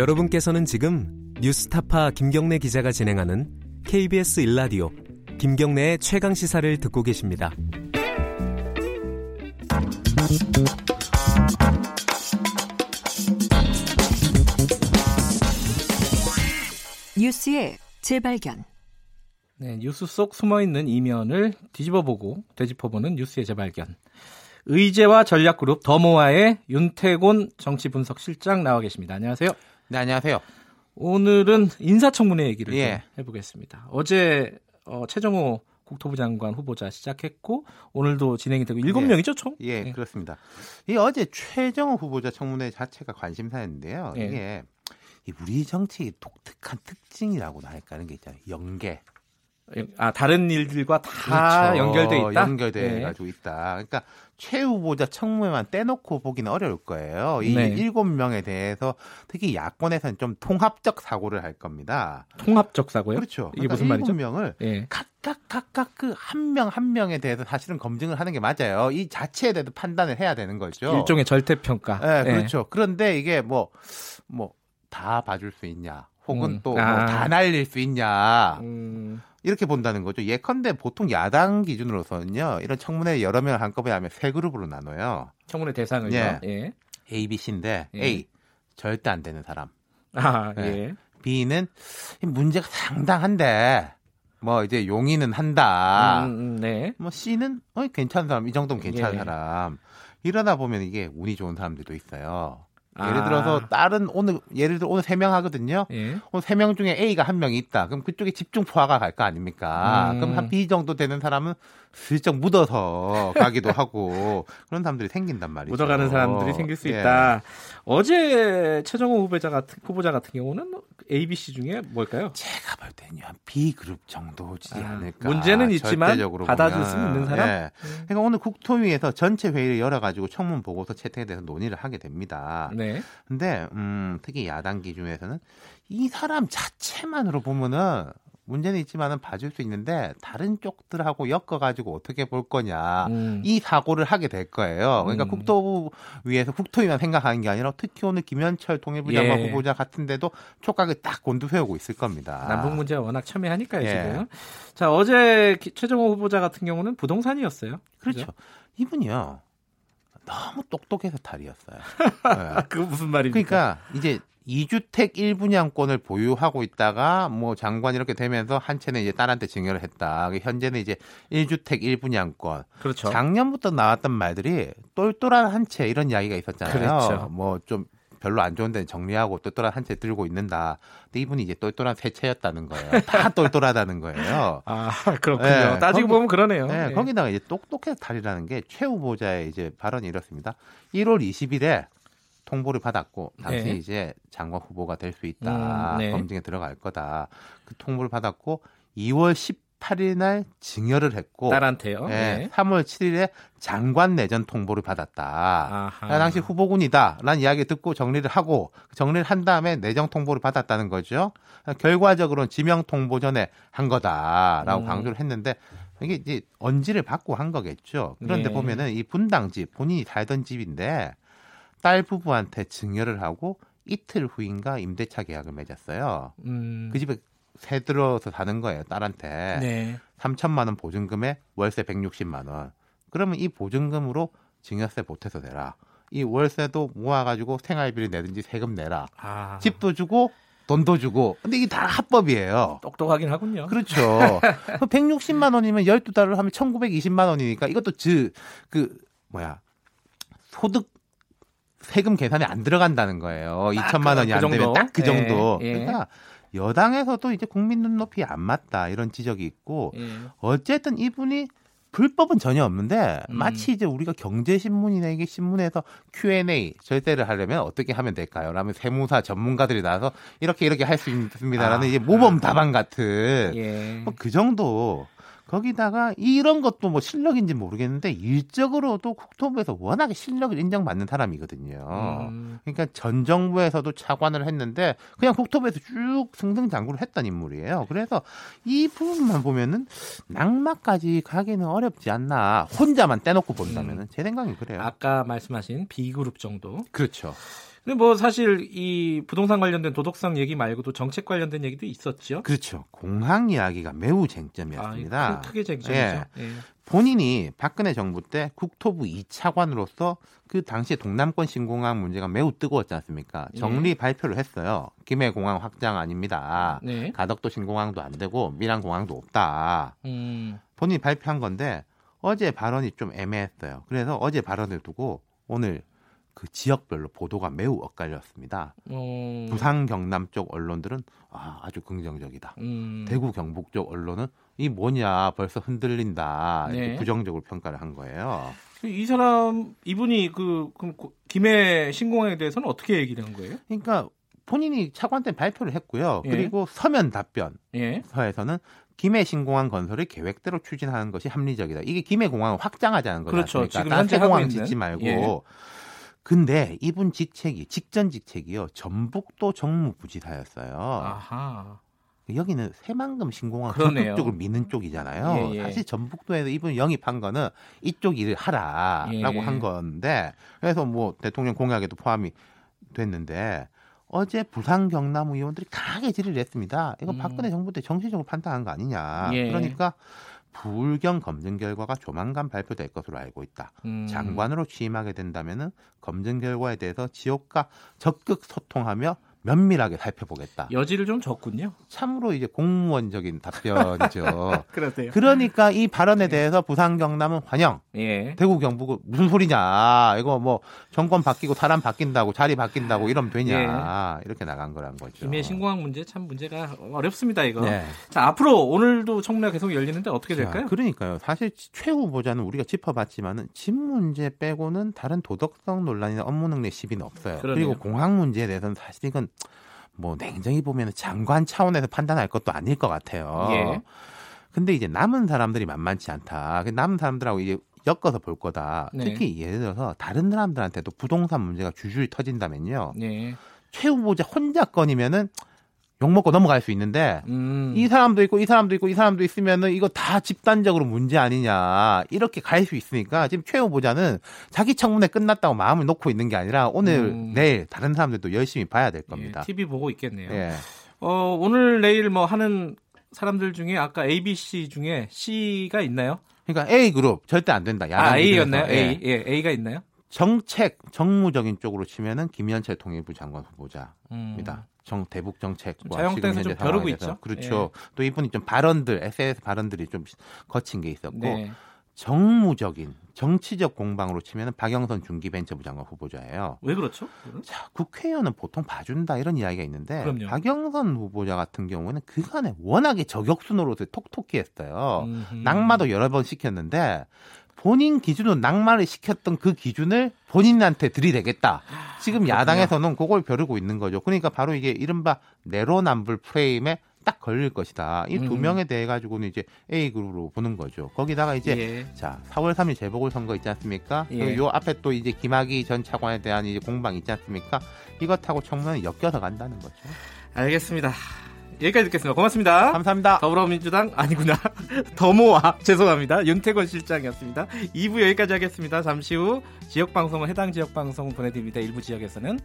여러분께서는 지금 뉴스타파 김경래 기자가 진행하는 KBS 일라디오 김경래의 최강 시사를 듣고 계십니다. 뉴스의 재발견. 네, 뉴스 속 숨어 있는 이면을 뒤집어보고 되짚어보는 뉴스의 재발견. 의제와 전략그룹 더모아의 윤태곤 정치분석실장 나와 계십니다. 안녕하세요. 네, 안녕하세요. 오늘은 인사청문회 얘기를 예. 해보겠습니다. 어제 어, 최정호 국토부 장관 후보자 시작했고 오늘도 진행이 되고 일곱 예. 명이죠 총? 예, 네. 그렇습니다. 이 어제 최정호 후보자 청문회 자체가 관심사였는데요. 예. 이게 이 우리 정치의 독특한 특징이라고나 할까 하는 게 있잖아요. 연계. 아 다른 일들과 다 연결돼 있다. 그렇죠. 연결돼 네. 가지고 있다. 그러니까 최 후보자 청문회만 떼놓고 보기는 어려울 거예요. 이 네. 일곱 명에 대해서 특히 야권에서는 좀 통합적 사고를 할 겁니다. 통합적 사고요? 그렇죠. 이게 그러니까 무슨 말이죠? 일곱 명을 예. 각각 각각 그 한 명 한 명에 대해서 사실은 검증을 하는 게 맞아요. 이 자체에 대해서 판단을 해야 되는 거죠. 일종의 절대 평가. 네, 그렇죠. 그런데 이게 뭐 뭐 다 봐줄 수 있냐, 혹은 음. 또뭐 아. 다 날릴 수 있냐 음, 이렇게 본다는 거죠. 예컨대 보통 야당 기준으로서는요, 이런 청문회 여러 명을 한꺼번에 하면 세 그룹으로 나눠요. 청문회 대상을요. 예. 예. A, B, C인데 예. A 절대 안 되는 사람, 아 네. 예. B는 이 문제가 상당한데 뭐 이제 용인은 한다. 음, 음, 네. 뭐 C는 어 괜찮은 사람 이 정도면 괜찮은 예. 사람 이러다 보면 이게 운이 좋은 사람들도 있어요. 아. 예를 들어서 다른 오늘 예를 들어 오늘 세 명 하거든요. 예. 오늘 세 명 중에 A가 한명 있다. 그럼 그쪽에 집중 포화가 갈 거 아닙니까? 음. 그럼 한 B 정도 되는 사람은 슬쩍 묻어서 가기도 하고 그런 사람들이 생긴단 말이죠. 묻어가는 사람들이 생길 수 예. 있다. 어제 최정호 후보자 같은 후보자 같은 경우는 A, B, C 중에 뭘까요? 제가 볼 때는요 한 B 그룹 정도지 아, 않을까. 문제는 있지만 받아줄. 수 있는 사람? 예. 그러니까 오늘 국토위에서 전체 회의를 열어가지고 청문 보고서 채택에 대해서 논의를 하게 됩니다. 네. 근데 음, 특히 야당 기준에서는 이 사람 자체만으로 보면은 문제는 있지만은 봐줄 수 있는데 다른 쪽들하고 엮어가지고 어떻게 볼 거냐 음. 이 사고를 하게 될 거예요. 그러니까 음. 국토부 위에서 국토위만 생각하는 게 아니라 특히 오늘 김현철 통일부 장관 예. 후보자 같은데도 촉각을 딱 곤두세우고 있을 겁니다. 남북 문제가 워낙 첨예하니까요, 예. 지금. 자, 어제 기- 최정호 후보자 같은 경우는 부동산이었어요. 그렇죠. 그죠? 이분이요 너무 똑똑해서 탈이었어요. 네. 그 무슨 말입니까? 그러니까 이제 2주택 1분양권을 보유하고 있다가 뭐 장관 이렇게 되면서 한 채는 이제 딸한테 증여를 했다. 현재는 이제 1주택 1분양권. 그렇죠. 작년부터 나왔던 말들이 똘똘한 한 채 이런 이야기가 있었잖아요. 그렇죠. 뭐좀 별로 안 좋은 데는 정리하고 똘똘한 한 채 들고 있는다. 근데 이분이 이제 똘똘한 세 채였다는 거예요. 다 똘똘하다는 거예요. 아, 그렇군요. 네, 따지고 거기- 보면 그러네요. 네, 예. 거기다가 이제 똑똑해서 탈이라는 게 최 후보자의 이제 발언이 이렇습니다. 1월 20일에 통보를 받았고 당시 네. 이제 장관 후보가 될 수 있다. 음, 네. 검증에 들어갈 거다. 그 통보를 받았고 2월 18일 날 증여를 했고 딸한테요. 네, 네. 3월 7일에 장관 내전 통보를 받았다. 아하. 나 당시 후보군이다라는 이야기 듣고 정리를 하고 정리를 한 다음에 내정 통보를 받았다는 거죠. 결과적으로는 지명 통보 전에 한 거다라고 음. 강조를 했는데 이게 이제 언지를 받고 한 거겠죠. 그런데 네. 보면은 이 분당 집 본인이 살던 집인데 딸 부부한테 증여를 하고 이틀 후인가 임대차 계약을 맺었어요. 음. 그 집에 새 들어서 사는 거예요, 딸한테. 네. 3천만 원 보증금에 월세 160만 원. 그러면 이 보증금으로 증여세 보태서 내라. 이 월세도 모아가지고 생활비를 내든지 세금 내라. 아. 집도 주고 돈도 주고. 근데 이게 다 합법이에요. 똑똑하긴 하군요. 그렇죠. 160만 원이면 12달러 하면 1920만 원이니까 이것도 즈, 그, 뭐야. 소득 세금 계산에 안 들어간다는 거예요. 딱 2천만 원이 그안 되면 정도? 딱그 예, 정도. 예. 그러니까 여당에서도 이제 국민 눈높이 안 맞다 이런 지적이 있고 예. 어쨌든 이분이 불법은 전혀 없는데 음. 마치 이제 우리가 경제신문이나 이게 신문에서 Q&A 절대를 하려면 어떻게 하면 될까요? 라면 세무사 전문가들이 나와서 이렇게 이렇게 할 수 있습니다라는 아. 이제 모범 답안 같은 예. 뭐그 정도 거기다가 이런 것도 뭐 실력인지 모르겠는데 일적으로도 국토부에서 워낙에 실력을 인정받는 사람이거든요. 음. 그러니까 전 정부에서도 차관을 했는데 그냥 국토부에서 쭉 승승장구를 했던 인물이에요. 그래서 이 부분만 보면은 낙마까지 가기는 어렵지 않나. 혼자만 떼놓고 본다면은 제 생각엔 그래요. 아까 말씀하신 B그룹 정도. 그렇죠. 근데 뭐 사실 이 부동산 관련된 도덕성 얘기 말고도 정책 관련된 얘기도 있었죠. 그렇죠. 공항 이야기가 매우 쟁점이었습니다. 아, 크게 쟁점이죠. 예. 예. 본인이 박근혜 정부 때 국토부 2차관으로서 그 당시에 동남권 신공항 문제가 매우 뜨거웠지 않습니까? 예. 정리 발표를 했어요. 김해 공항 확장 아닙니다. 네. 가덕도 신공항도 안 되고 밀양 공항도 없다. 음. 본인이 발표한 건데 어제 발언이 좀 애매했어요. 그래서 어제 발언을 두고 오늘 그 지역별로 보도가 매우 엇갈렸습니다. 어... 부산 경남 쪽 언론들은 아, 아주 긍정적이다. 음. 대구 경북 쪽 언론은 이 뭐냐 벌써 흔들린다 이렇게 네. 부정적으로 평가를 한 거예요. 이 사람 이분이 그 그럼 고- 김해 신공항에 대해서는 어떻게 얘기를 한 거예요? 그러니까 본인이 차관 때 발표를 했고요. 예. 그리고 서면 답변 예. 서에서는 김해 신공항 건설을 계획대로 추진하는 것이 합리적이다. 이게 김해 공항을 확장하자는 거죠. 그렇죠. 지금 딴 현재 새 공항. 짓지 말고. 예. 근데 이분 직책이 직전 직책이요. 전북도 정무부지사였어요. 아하. 여기는 새만금 신공항. 적극적으로 미는 쪽이잖아요. 예, 예. 사실 전북도에서 이분 영입한 거는 이쪽 일을 하라라고 예. 한 건데 그래서 뭐 대통령 공약에도 포함이 됐는데 어제 부산 경남 의원들이 강하게 질의를 했습니다. 이거 음. 박근혜 정부 때 정치적으로 판단한 거 아니냐. 예. 그러니까 불경 검증 결과가 조만간 발표될 것으로 알고 있다. 음. 장관으로 취임하게 된다면은 검증 결과에 대해서 지역과 적극 소통하며 면밀하게 살펴보겠다. 여지를 좀 줬군요. 참으로 이제 공무원적인 답변이죠. 그러세요. 그러니까 이 발언에 대해서 부산 경남은 환영, 예. 대구 경북은 무슨 소리냐, 이거 뭐 정권 바뀌고 사람 바뀐다고 자리 바뀐다고 이러면 되냐 이렇게 나간 거란 거죠. 예. 김해 신공항 문제 참 문제가 어렵습니다 이거. 네. 자 앞으로 오늘도 청문회가 계속 열리는데 어떻게 자, 될까요? 그러니까요. 사실 최 후보자는 우리가 짚어봤지만은 집 문제 빼고는 다른 도덕성 논란이나 업무 능력 시비는 없어요. 그 그러네요. 리고 공항 문제에 대해서는 사실 이건 뭐 냉정히 보면 장관 차원에서 판단할 것도 아닐 것 같아요. 예. 근데 이제 남은 사람들이 만만치 않다. 그 남은 사람들하고 이제 엮어서 볼 거다. 네. 특히 예를 들어서 다른 사람들한테도 부동산 문제가 줄줄이 터진다면요. 예. 최 후보자 혼자 건이면은 욕 먹고 넘어갈 수 있는데 음. 이 사람도 있고 이 사람도 있고 이 사람도 있으면은 이거 다 집단적으로 문제 아니냐 이렇게 갈 수 있으니까 지금 최 후보자는 자기 청문회 끝났다고 마음을 놓고 있는 게 아니라 오늘 음. 내일 다른 사람들도 열심히 봐야 될 겁니다. 예, TV 보고 있겠네요. 예. 어, 오늘 내일 뭐 하는 사람들 중에 아까 A, B, C 중에 C가 있나요? 그러니까 A 그룹 절대 안 된다. 아, A였나요? 예. A. 예, A가 있나요? 정책 정무적인 쪽으로 치면은 김현철 통일부 장관 후보자입니다. 음. 정 대북 정책과 자영당에서 지금 좀 현재 벼르고. 있죠. 예. 그렇죠. 또 이분이 좀 발언들 SNS 발언들이 좀 거친 게 있었고 네. 정무적인 정치적 공방으로 치면은 박영선 중기벤처부 장관 후보자예요. 왜 그렇죠? 자, 국회의원은 보통 봐준다 이런 이야기가 있는데 그럼요. 박영선 후보자 같은 경우는 그간에 워낙에 저격수 노릇을 톡톡히 했어요. 음흠. 낙마도 여러 번 시켰는데 본인 기준으로 낙마를 시켰던 그 기준을 본인한테 들이대겠다. 지금 그렇군요. 야당에서는 그걸 벼르고 있는 거죠. 그러니까 바로 이게 이른바 내로남불 프레임에 딱 걸릴 것이다. 이두 음. 명에 대해 가지고는 이제 A 그룹으로 보는 거죠. 거기다가 이제 예. 자, 4월 3일 재보궐 선거 있지 않습니까? 예. 요 앞에 또 이제 김학의 전 차관에 대한 이제 공방 있지 않습니까? 이것하고 청문회는 엮여서 간다는 거죠. 알겠습니다. 여기까지 듣겠습니다. 고맙습니다. 감사합니다. 더불어민주당 아니구나. 더모아. 죄송합니다. 윤태권 실장이었습니다. 2부 여기까지 하겠습니다. 잠시 후 지역 방송은 해당 지역 방송 보내드립니다. 일부 지역에서는